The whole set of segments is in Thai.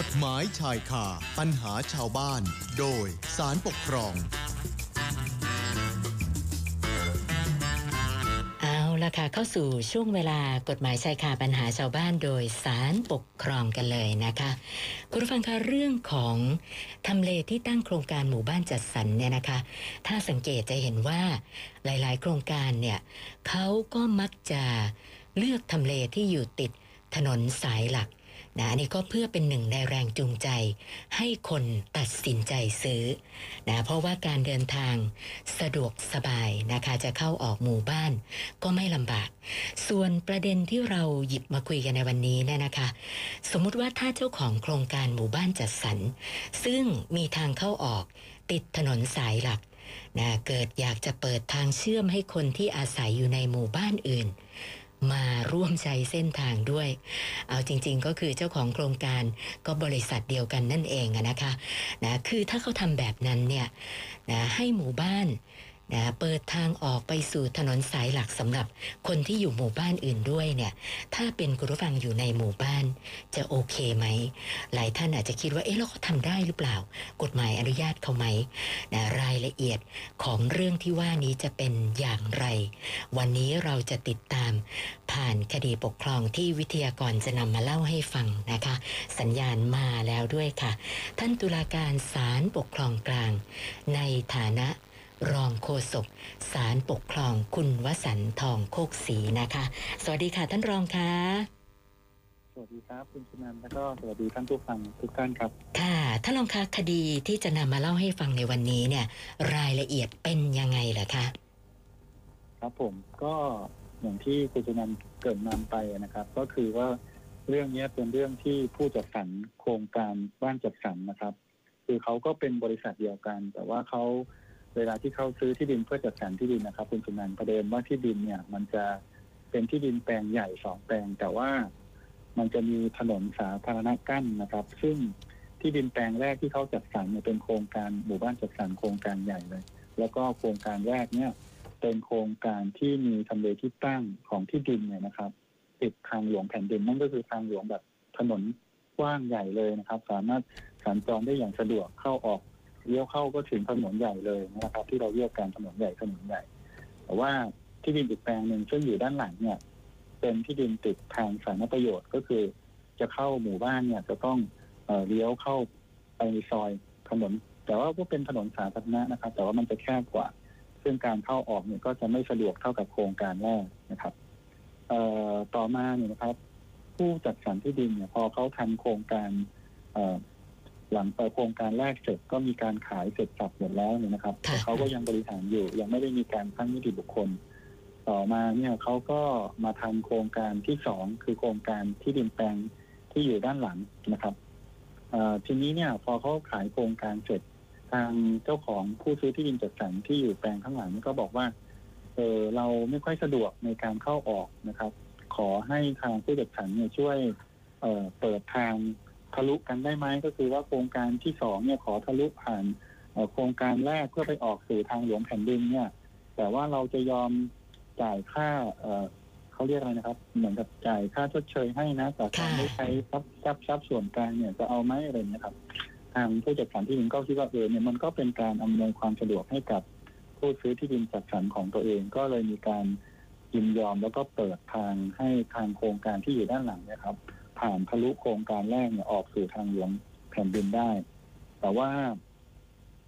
กฎหมายชายคาปัญหาชาวบ้าน โดยสารปกครอง เอาละค่ะเข้าสู่ช่วงเวลากฎหมายชายคาปัญหาชาวบ้านโดยสารปกครองกันเลยนะคะ คุณผู้ฟังคะเรื่องของทำเลที่ตั้งโครงการหมู่บ้านจัดสรรเนี่ยนะคะ ถ้าสังเกตจะเห็นว่าหลายๆ โครงการเนี่ยเขาก็มักจะเลือกทำเลที่อยู่ติดถนนสายหลัก นะอันนี้ก็เพื่อเป็นหนึ่งในแรงจูงใจ ให้คนตัดสินใจซื้อนะเพราะว่าการเดินทางสะดวกสบายนะคะจะเข้าออกหมู่บ้านก็ไม่ลำบาก ส่วนประเด็นที่เราหยิบมาคุยกันในวันนี้เนี่ยนะคะ สมมุติว่าถ้าเจ้าของโครงการหมู่บ้านจัดสรรซึ่งมีทางเข้าออกติดถนนสายหลักนะเกิดอยากจะเปิดทางเชื่อมให้คนที่อาศัยอยู่ในหมู่บ้านอื่น มาร่วมใช้เส้นทางด้วย เอาจริง ๆ ก็คือเจ้าของโครงการก็บริษัทเดียวกันนั่นเองนะคะนะคือถ้าเขาทำแบบนั้นเนี่ยนะให้หมู่บ้าน นะเปิดทางออกไปสู่ถนนสายหลักสำหรับคนที่อยู่หมู่บ้านอื่นด้วยเนี่ย ถ้าเป็นคุณผู้ฟังอยู่ในหมู่บ้านจะโอเคไหม หลายท่านอาจจะคิดว่าเอ๊ะแล้วเขาทำได้หรือเปล่า กฎหมายอนุญาตเขาไหมนะรายละเอียดของเรื่องที่ว่านี้จะเป็นอย่างไร วันนี้เราจะติดตามผ่านคดีปกครองที่วิทยากรจะนำมาเล่าให้ฟังนะคะ สัญญาณมาแล้วด้วยค่ะ ท่านตุลาการศาลปกครองกลาง ในฐานะ รองโฆษกศาลปกครองคุณวสันต์ทองโคกศรีนะคะ สวัสดีค่ะท่านรองคะสวัสดีครับคุณชนันท์แล้วก็สวัสดีท่านผู้ฟังทุกท่านครับ ค่ะท่านรองคะคดีที่จะนำมาเล่าให้ฟังในวันนี้เนี่ย รายละเอียดเป็นยังไงล่ะคะครับผมก็อย่างที่คุณชนันท์เกริดนำไปนะครับ ก็คือว่าเรื่องเนี้ยเป็นเรื่องที่ผู้จัดสรรโครงการบ้านจัดสรรนะครับ คือเขาก็เป็นบริษัทเดียวกัน แต่ว่าเขา เวลาที่เขาซื้อที่ดินเพื่อจัดสรรที่ดินนะครับคุณชนันท์ประเด็นว่าที่ดินเนี่ย มันจะเป็นที่ดินแปลงใหญ่สองแปลง แต่ว่ามันจะมีถนนสาธารณะกั้นนะครับ ซึ่งที่ดินแปลงแรกที่เขาจัดสรรเนี่ยเป็นโครงการหมู่บ้านจัดสรรโครงการใหญ่เลย แล้วก็โครงการแรกเนี่ย เป็นโครงการที่มีทำเลที่ตั้งของที่ดินเนี่ยนะครับ ติดทางหลวงแผ่นดินนั่นก็คือทางหลวงแบบถนนกว้างใหญ่เลยนะครับ สามารถสัญจรได้อย่างสะดวกเข้าออก เลี้ยวเข้าก็ถึงถนนใหญ่เลยนะครับ ที่เราเรียกกันถนนใหญ่ถนนใหญ่ แต่ว่าที่ดินอีกแปลงหนึ่งซึ่งอยู่ด้านหลังเนี่ย เป็นที่ดินติดทางสาธารณประโยชน์ก็คือ จะเข้าหมู่บ้านเนี่ยจะต้องเอเลี้ยวเข้าไปในซอยถนน แต่ว่าก็เป็นถนนสาธารณะนะครับ แต่ว่ามันจะแคบกว่า ซึ่งการเข้าออกเนี่ยก็จะไม่สะดวกเท่ากับโครงการแรกนะครับเอ่อต่อมาเนี่ยนะครับ ผู้จัดสรรที่ดินเนี่ยพอเขาทำโครงการเอ่อ หลังไปโครงการแรกเสร็จก็มีการขายเสร็จสับหมดแล้วเนี่ยนะครับค่ะแต่เขาก็ยังบริหารอยู่ยังไม่ได้มีการตั้งนิติบุคคล ต่อมาเนี่ยเขาก็มาทำโครงการที่สองคือโครงการที่ดินแปลงที่อยู่ด้านหลังนะครับเอ่อทีนี้เนี่ยพอเขาขายโครงการเสร็จทางเจ้าของผู้ซื้อที่ดินจัดสรรที่อยู่แปลงข้างหลังก็บอกว่าเออเราไม่ค่อยสะดวกในการเข้าออกนะครับ ขอให้ทางผู้จัดสรรเนี่ยช่วยเอ่อเปิดทาง ทะลุกันได้ไหมก็คือว่าโครงการที่สองเนี่ยขอทะลุผ่านโครงการแรกเพื่อไปออกสู่ทางหลวงแผ่นดินเนี่ย แต่ว่าเราจะยอมจ่ายค่าเอเขาเรียกอะไรนะครับ เหมือนกับจ่ายค่าชดเชยให้นะแต่การไม่ใช้ทรัพย์ทรัพย์ทรัพย์ส่วนกลางเนี่ยจะเอาไหมอะไรเงี้ยครับ ทางผู้จัดสรรที่ดินก็คิดว่าเออเนี่ยมันก็เป็นการอำนวยความสะดวกให้กับผู้ซื้อที่ดินจัดสรรของตัวเองก็เลยมีการยินยอมแล้วก็เปิดทางให้ทางโครงการที่อยู่ด้านหลังเนะครับ ผ่านทะลุโครงการแรกเนี่ยออกสู่ทางหลวงแผ่นดินได้ แต่ว่า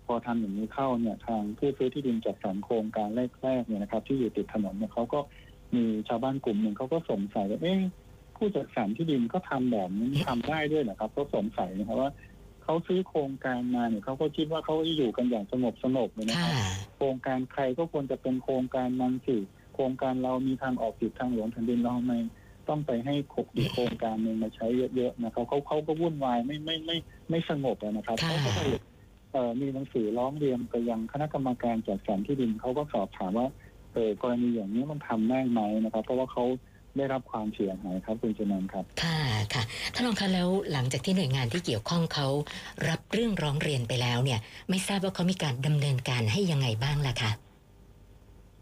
พอทำอย่างนี้เข้าเนี่ยทางผู้ซื้อที่ดินจัดสรรโครงการแรกๆเนี่ยนะครับ ที่อยู่ติดถนนเนี่ยเขาก็มีชาวบ้านกลุ่มหนึ่งเขาก็สงสัยว่าเอ๊ะผู้จัดสรรที่ดินก็ทำแบบนี้ทำได้ด้วยนะครับก็สงสัยนะครับว่าเขาซื้อโครงการมาเนี่ยเขาก็คิดว่าเขาอยู่กันอย่างสงบสงบเลยนะคค่ะรับโครงการใครก็ควรจะเป็นโครงการนั้นสิโครงการเรามีทางออกติดทางหลวงแผ่นดินเราทำไม ต้องไปให้ขบอีกโครงการหนึ่งมาใช้เยอะๆนะครับเขาเขาก็วุ่นวายไม่ไม่ไม่ไม่สงบอะนะครับค่ะเขาก็เลยเอ่อมีหนังสือร้องเรียนไปยังคณะกรรมการจัดสรรที่ดินเขาก็สอบถามว่าเออกรณีอย่างนี้มันทำได้ไหมนะครับ เพราะว่าเขาได้รับความเสียหายครับคุณชนันท์ครับ ค่ะค่ะท่านรองคะแล้วหลังจากที่หน่วยงานที่เกี่ยวข้องเขารับเรื่องร้องเรียนไปแล้วเนี่ย ไม่ทราบว่าเขามีการดำเนินการให้ยังไงบ้างล่ะคะ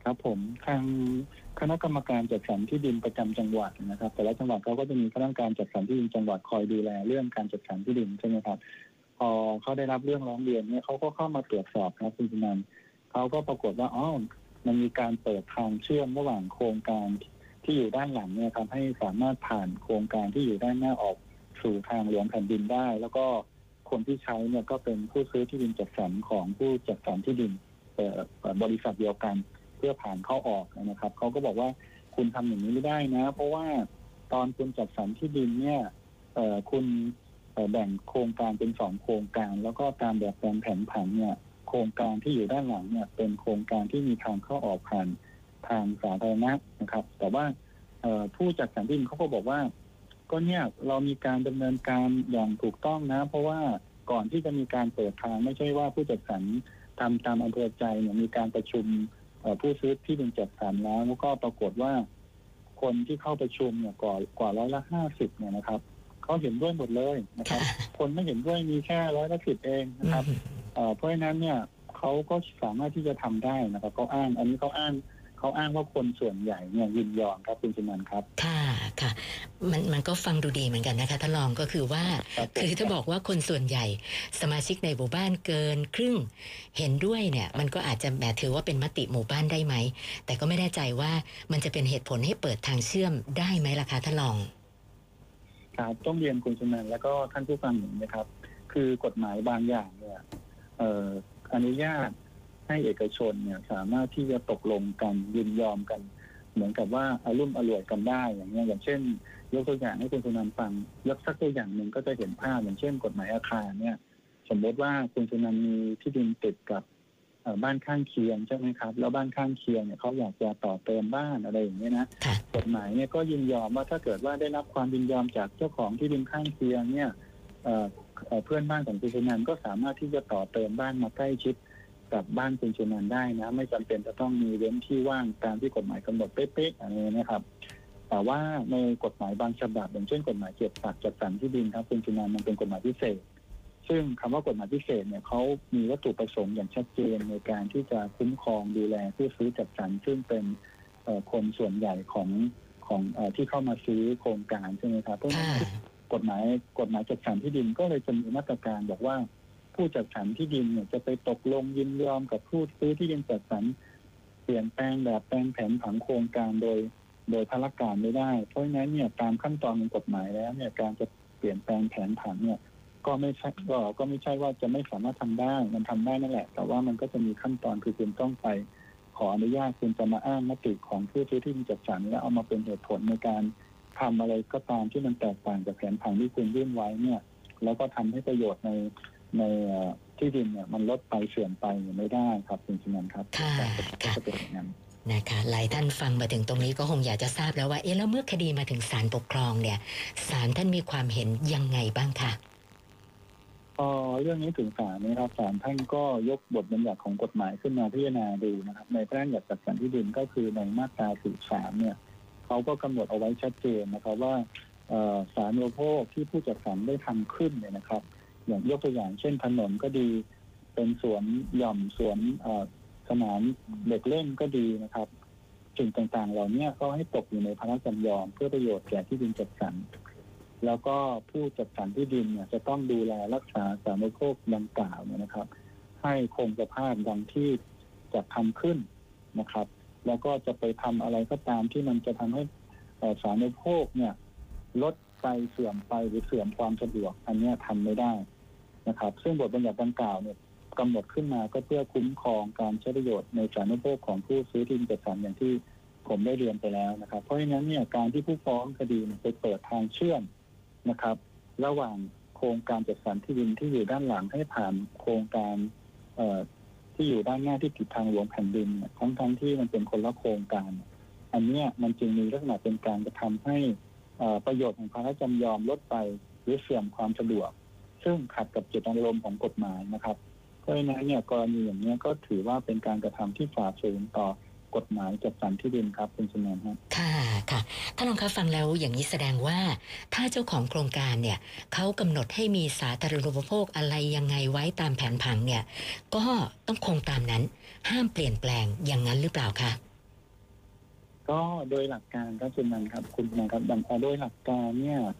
ครับผมทางคณะกรรมการจัดสรรที่ดินประจำจังหวัดนะครับ แต่ละจังหวัดเขาก็จะมีคณะกรรมการจัดสรรที่ดินจังหวัดคอยดูแลเรื่องการจัดสรรที่ดินใช่ไหมครับพอเขาได้รับเรื่องร้องเรียนเนี่ยเขาก็เข้ามาตรวจสอบครับคุณสุนันเขาก็ปรากฏว่าอ๋อมันมีการเปิดทางเชื่อมระหว่างโครงการที่อยู่ด้านหลังเนี่ยทำให้สามารถผ่านโครงการที่อยู่ด้านหน้าออกสู่ทางหลวงแผ่นดินได้ แล้วก็คนที่ใช้เนี่ยก็เป็นผู้ซื้อที่ดินจัดสรรของผู้จัดสรรที่ดินบริษัทเดียวกัน พื่อผ่านเข้าออกนะครับเขาก็บอกว่าคุณทำอย่างนี้ไม่ได้นะ เพราะว่าตอนคุณจัดสรรที่ดินเนี่ยเออคุณแบ่งโครงการเป็นสองโครงการ แล้วก็ตามแบบแปลนแผนผังเนี่ย โครงการที่อยู่ด้านหลังเนี่ยเป็นโครงการที่มีทางเข้าออกผ่านทางสาธารณะนะครับ แต่ว่าเออผู้จัดสรรที่ดินเขาก็บอกว่า ก็เนี่ยเรามีการดำเนินการอย่างถูกต้องนะ เพราะว่าก่อนที่จะมีการเปิดทางไม่ใช่ว่าผู้จัดสรรทำตามอำเภอใจเนี่ยมีการประชุม ผู้ซื้อที่ดินจัดสรรแล้วแล้วก็ปรากฏว่า คนที่เข้าประชุมเนี่ยกว่ากว่าร้อยละห้าสิบเนี่ยนะครับเขาเห็นด้วยหมดเลยนะครับ คนไม่เห็นด้วยมีแค่ร้อยละสิบเองนะครับเอ่อเพราะฉะนั้นเนี่ยเขาก็สามารถที่จะทำได้นะครับเขาอ้าง อันนี้เขาอ้าง เขาอ้างว่าคนส่วนใหญ่เนี่ยยินยอมครับคุณจุนันท์ครับ ค่ะค่ะ มันมันก็ฟังดูดีเหมือนกันนะคะท่านรองก็คือว่าครับผมคือถ้าบอกว่าคนส่วนใหญ่ สมาชิกในหมู่บ้านเกินครึ่งเห็นด้วยเนี่ย มันก็อาจจะแหมถือว่าเป็นมติหมู่บ้านได้ไหม แต่ก็ไม่แน่ใจว่ามันจะเป็นเหตุผลให้เปิดทางเชื่อมได้ไหมล่ะคะท่านรองครับต้องเรียนคุณจุนันท์แล้วก็ท่านผู้ฟังอย่างนี้นะครับ คือกฎหมายบางอย่างเนี่ยเอ่ออนุญาต ให้เอกชนเนี่ยสามารถที่จะตกลงกันยินยอมกัน เหมือนกับว่าอารุ่มอร่วยกันได้อย่างเงี้ยอย่างเช่น ยกตัวอย่างให้คุณสุนันท์ฟังยกสักตัวอย่างหนึ่งก็จะเห็นภาพอย่างเช่น กฎหมายอาคารเนี่ยสมมติว่าคุณสุนันท์มีที่ดินติดกับเอ่อบ้านข้างเคียงใช่ไหมครับ แล้วบ้านข้างเคียงเนี่ยเขาอยากจะต่อเติมบ้านอะไรอย่างเงี้ยนะค่ะกฎหมายเนี่ยก็ยินยอมว่าถ้าเกิดว่าได้รับความยินยอมจากเจ้าของที่ดินข้างเคียงเนี่ยเอ่อเอ่อเพื่อนบ้านของคุณสุนันท์ก็สามารถที่จะต่อเติมบ้านมาใกล้ชิด กับบ้านคุณสุนันท์ได้นะ ไม่จำเป็นจะต้องมีเว้นที่ว่างตามที่กฎหมายกำหนดเป๊ะๆอะไรนะครับ แต่ว่าในกฎหมายบางฉบับอย่างเช่นกฎหมายเกี่ยวกับจัดสรรที่ดินครับคุณจุนันท์มันเป็นกฎหมายพิเศษ ซึ่งคำว่ากฎหมายพิเศษเนี่ยเขามีวัตถุประสงค์อย่างชัดเจนในการที่จะคุ้มครองดูแลผู้ซื้อจัดสรรซึ่งเป็นเอ่อคนส่วนใหญ่ของของเออที่เข้ามาซื้อโครงการใช่ไหมครับเพราะฉะค่ะนั้นกฎหมายกฎหมายจัดสรรที่ดินก็เลยจะมีมาตรการบอกว่า ผู้จัดสรรที่ดินเนี่ยจะไปตกลงยินยอมกับผู้ซื้อที่ดินจัดสรรเปลี่ยนแปลงแบบแปลงแผนผังโครงการโดย โดยพละการไม่ได้ เพราะฉะนั้นเนี่ยตามขั้นตอนของกฎหมายแล้วเนี่ยการจะเปลี่ยนแปลงแผนผังเนี่ยก็ไม่ใช่ก็ก็ไม่ใช่ว่าจะไม่สามารถทำได้ มันทำได้นั่นแหละ แต่ว่ามันก็จะมีขั้นตอนคือคุณต้องไป ขออนุญาตคุณจะมาอ้างมติของผู้ซื้อที่ดินจัดสรรแล้วเอามาเป็นเหตุผลในการทำอะไรก็ตามที่มันแตกต่างจากแผนผังที่คุณยื่นไว้เนี่ย แล้วก็ทำให้ประโยชน์ใน ในเอ่อที่ดินเนี่ยมันลดไปเสื่อมไปไม่ได้ครับคุณชินันครับค่ะก็จะเป็นอย่างนั้นนะคะหลายท่านฟังมาถึงตรงนี้ก็คงอยากจะทราบแล้วว่าเอ๊ะแล้วเมื่อคดีมาถึงศาลปกครองเนี่ยศาลท่านมีความเห็นยังไงบ้างคะพอเรื่องนี้ถึงศาลนะครับศาลท่านก็ยกบทบัญญัติของกฎหมายขึ้นมาพิจารณาดูนะครับ ในพระราชบัญญัติจัดสรรที่ดินก็คือในมาตรา43เนี่ยเขาก็กำหนดเอาไว้ชัดเจนนะครับว่าเอ่อสาธารณูปโภคที่ผู้จัดสรรได้ทำขึ้นเนี่ยนะครับ อย่างยกตัวอย่างเช่นถนนก็ดี เป็นสวนหย่อมสวนสนามเด็กเล่นก็ดีนะครับสิ่งต่างๆ เหล่านี้ก็ให้ตกอยู่ในพระราชจำยอมเพื่อประโยชน์แก่ที่ดินจัดสรรแล้วก็ผู้จัดสรรที่ดินเนี่ยจะต้องดูแลรักษาสาธารณูปโภคดังกล่าวเนี่ยนะครับ ให้คงสภาพดังที่จะทำขึ้นนะครับ แล้วก็จะไปทำอะไรก็ตามที่มันจะทำให้สาธารณูปโภคเนี่ย ลดไปเสื่อมไปหรือเสื่อมความสะดวก อันนี้ยทำไม่ได้ นะครับ ซึ่งบทบัญญัติดังกล่าวเนี่ยกำหนดขึ้นมาก็เพื่อคุ้มครองการใช้ประโยชน์ในสารณูปโภคของผู้ซื้อที่ดินจัดสรรอย่างที่ผมได้เรียนไปแล้วนะครับ เพราะฉะนั้นเนี่ยการที่ผู้ฟ้องคดีไปเปิดทางเชื่อมนะครับ ระหว่างโครงการจัดสรรที่ดินที่อยู่ด้านหลังให้ผ่านโครงการเที่อยู่ด้านหน้าที่ติดทางหลวงแผ่นดินทั้งทั้งที่มันเป็นคนละโครงการ อันเนี้ยมันจึงมีลักษณะเป็นการกระทำให้ประโยชน์ของพระรจำยอมลดไปหรือเสื่อมความสะดวก ซึ่งขัดกับเจตนารมณ์ของกฎหมายนะครับเพราะฉะนั้นเนี่ยกรณีอย่างนี้ยก็ถือว่าเป็นการกระทำที่ฝ่าฝืนต่อกฎหมายจัดสรรที่ดินครับคุณชนนท์ครับค่ะค่ะท่านรองคะฟังแล้วอย่างนี้แสดงว่า ถ้าเจ้าของโครงการเนี่ยเขากำหนดให้มีสาธารณูปโภคอะไรยังไงไว้ตามแผนผังเนี่ย ก็ต้องคงตามนั้น ห้ามเปลี่ยนแปลงอย่างนั้นหรือเปล่าคะก็โดยหลักการครับคุณนันครับคุณนันครับดังโดยหลักการเนี่ยเอ่อ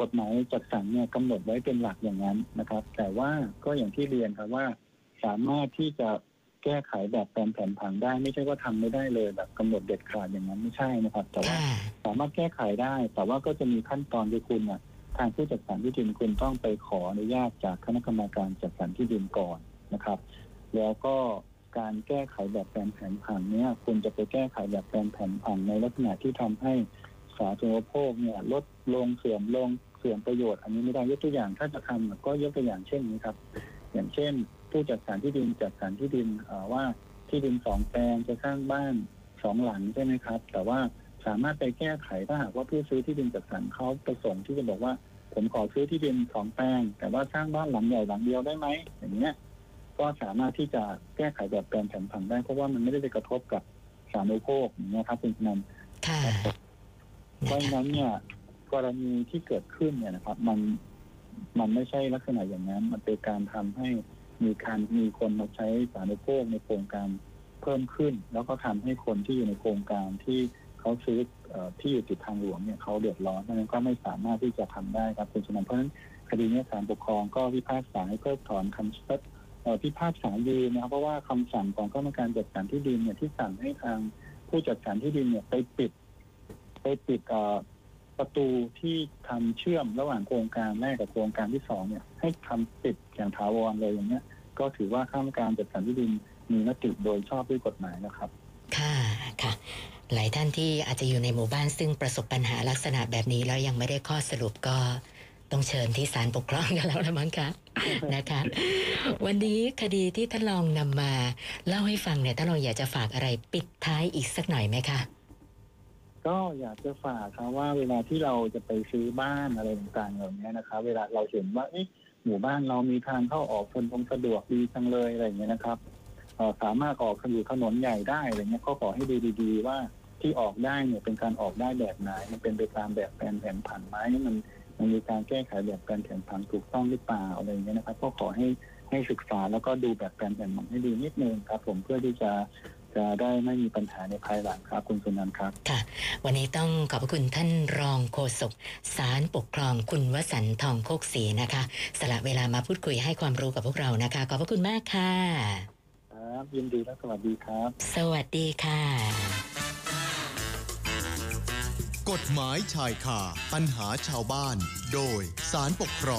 กฎหมายจัดสรรเนี่ยกำหนดไว้เป็นหลักอย่างนั้นนะครับ แต่ว่าก็อย่างที่เรียนครับว่า สามารถที่จะแก้ไขแบบแปลนแผนผังได้ไม่ใช่ว่าทำไม่ได้เลยแบบกำหนดเด็ดขาดอย่างนั้นไม่ใช่นะครับ แต่ว่าค่ะสามารถแก้ไขได้ แต่ว่าก็จะมีขั้นตอนคือคุณน่ะทางผู้จัดสรรที่ดินคุณต้องไปขออนุญาตจากคณะกรรมการจัดสรรที่ดินก่อนนะครับ แล้วก็การแก้ไขแบบแปลนแผนผังเนี่ยคุณจะไปแก้ไขแบบแปลนแผนผังในลักษณะที่ทำให้ สาธารณูปโภคเนี่ยลดลงเสื่อมลงเสื่อมประโยชน์อันนี้ไม่ได้ยกตัวอย่างถ้าจะทำก็ยกตัวอย่างเช่นนี้ครับ อย่างเช่น ผู้จัดสรรที่ดินจัดสรรที่ดินเอ่อว่าที่ดินสองแปลงจะสร้างบ้านสองหลังใช่ไหมครับ แต่ว่าสามารถไปแก้ไขถ้าหากว่าผู้ซื้อที่ดินจัดสรรเขาประสงค์ที่จะบอกว่า ผมขอซื้อที่ดินสองแปลง แต่ว่าสร้างบ้านหลังใหญ่หลังเดียวได้ไหมอย่างเงี้ยก็สามารถที่จะแก้ไขแบบแปลนแผนผังได้เพราะว่ามันไม่ได้ไปกระทบกับสาธารณูปโภคอย่างเงี้ยครับคุณชนันค่ะ เพราะฉะนั้นเนี่ยกรณีที่เกิดขึ้นเนี่ยนะครับ มันมันไม่ใช่ลักษณะอย่างนั้น มันเป็นการทำให้มีการมีคนมาใช้สารณูปโภคในโครงการเพิ่มขึ้น แล้วก็ทำให้คนที่อยู่ในโครงการที่เขาซื้อที่อยู่ติดทางหลวงเนี่ยเขาเดือดร้อนนั้นก็ไม่สามารถที่จะทำได้ครับคุณชนันเพราะฉะนั้นคดีนี้ศาลปกครองก็พิพากษาให้เพิกถอนคำเอ่อพิพากษายืนนะครับเพราะว่าคำสั่งของกรรมการจัดสรรที่ดินเนี่ยที่สั่งให้ทางผู้จัดสรรที่ดินเนี่ยไปปิด ไปปิดเอ่อประตูที่ทำเชื่อมระหว่างโครงการแรกกับโครงการที่สองเนี่ย ให้ทำปิดอย่างถาวรเลยอย่างเงี้ย ก็ถือว่าข้ามการจัดสรรที่ดินมีมติโดยชอบด้วยกฎหมายนะครับ ค่ะค่ะ หลายท่านที่อาจจะอยู่ในหมู่บ้านซึ่งประสบปัญหาลักษณะแบบนี้แล้วยังไม่ได้ข้อสรุปก็ต้องเชิญที่ศาลปกครองกันแล้วละมั้งคะนะคะ วันนี้คดีที่ท่านลองนำมา เล่าให้ฟังเนี่ยท่านลองอยากจะฝากอะไรปิดท้ายอีกสักหน่อยไหมคะ ก็อยากจะฝากครับว่าเวลาที่เราจะไปซื้อบ้านอะไรต่างๆเหล่านี้นะครับ เวลาเราเห็นว่าเอ๊ะหมู่บ้านเรามีทางเข้าออกคนคงสะดวกดีจังเลยอะไรอย่างเงี้ยนะครับสามารถออกอยู่ถนนใหญ่ได้อะไรเงี้ยก็ขอให้ดูดีๆ ว่าที่ออกได้เนี่ยเป็นการออกได้แบบไหน มันเป็นไปตามแบบแผนแผนผังไหมมันมันมีการแก้ไขแบบแผนแผนผังถูกต้องหรือเปล่าอะไรเงี้ยนะครับ ก็ขอให้ให้ศึกษาแล้วก็ดูแบบแผนแผนผังให้ดีนิดนึงครับ ผมเพื่อที่จะ จะได้ไม่มีปัญหาในภายหลังครับ คุณสุนันท์ครับ ค่ะ วันนี้ต้องขอบพระคุณท่านรองโฆษกศาลปกครองคุณวสันต์ทองโคกศรีนะคะ สละเวลามาพูดคุยให้ความรู้กับพวกเรานะคะ ขอบพระคุณมากค่ะ ครับ ยินดีและสวัสดีครับ สวัสดีค่ะ กฎหมายชายคาปัญหาชาวบ้าน โดยสารปกครอง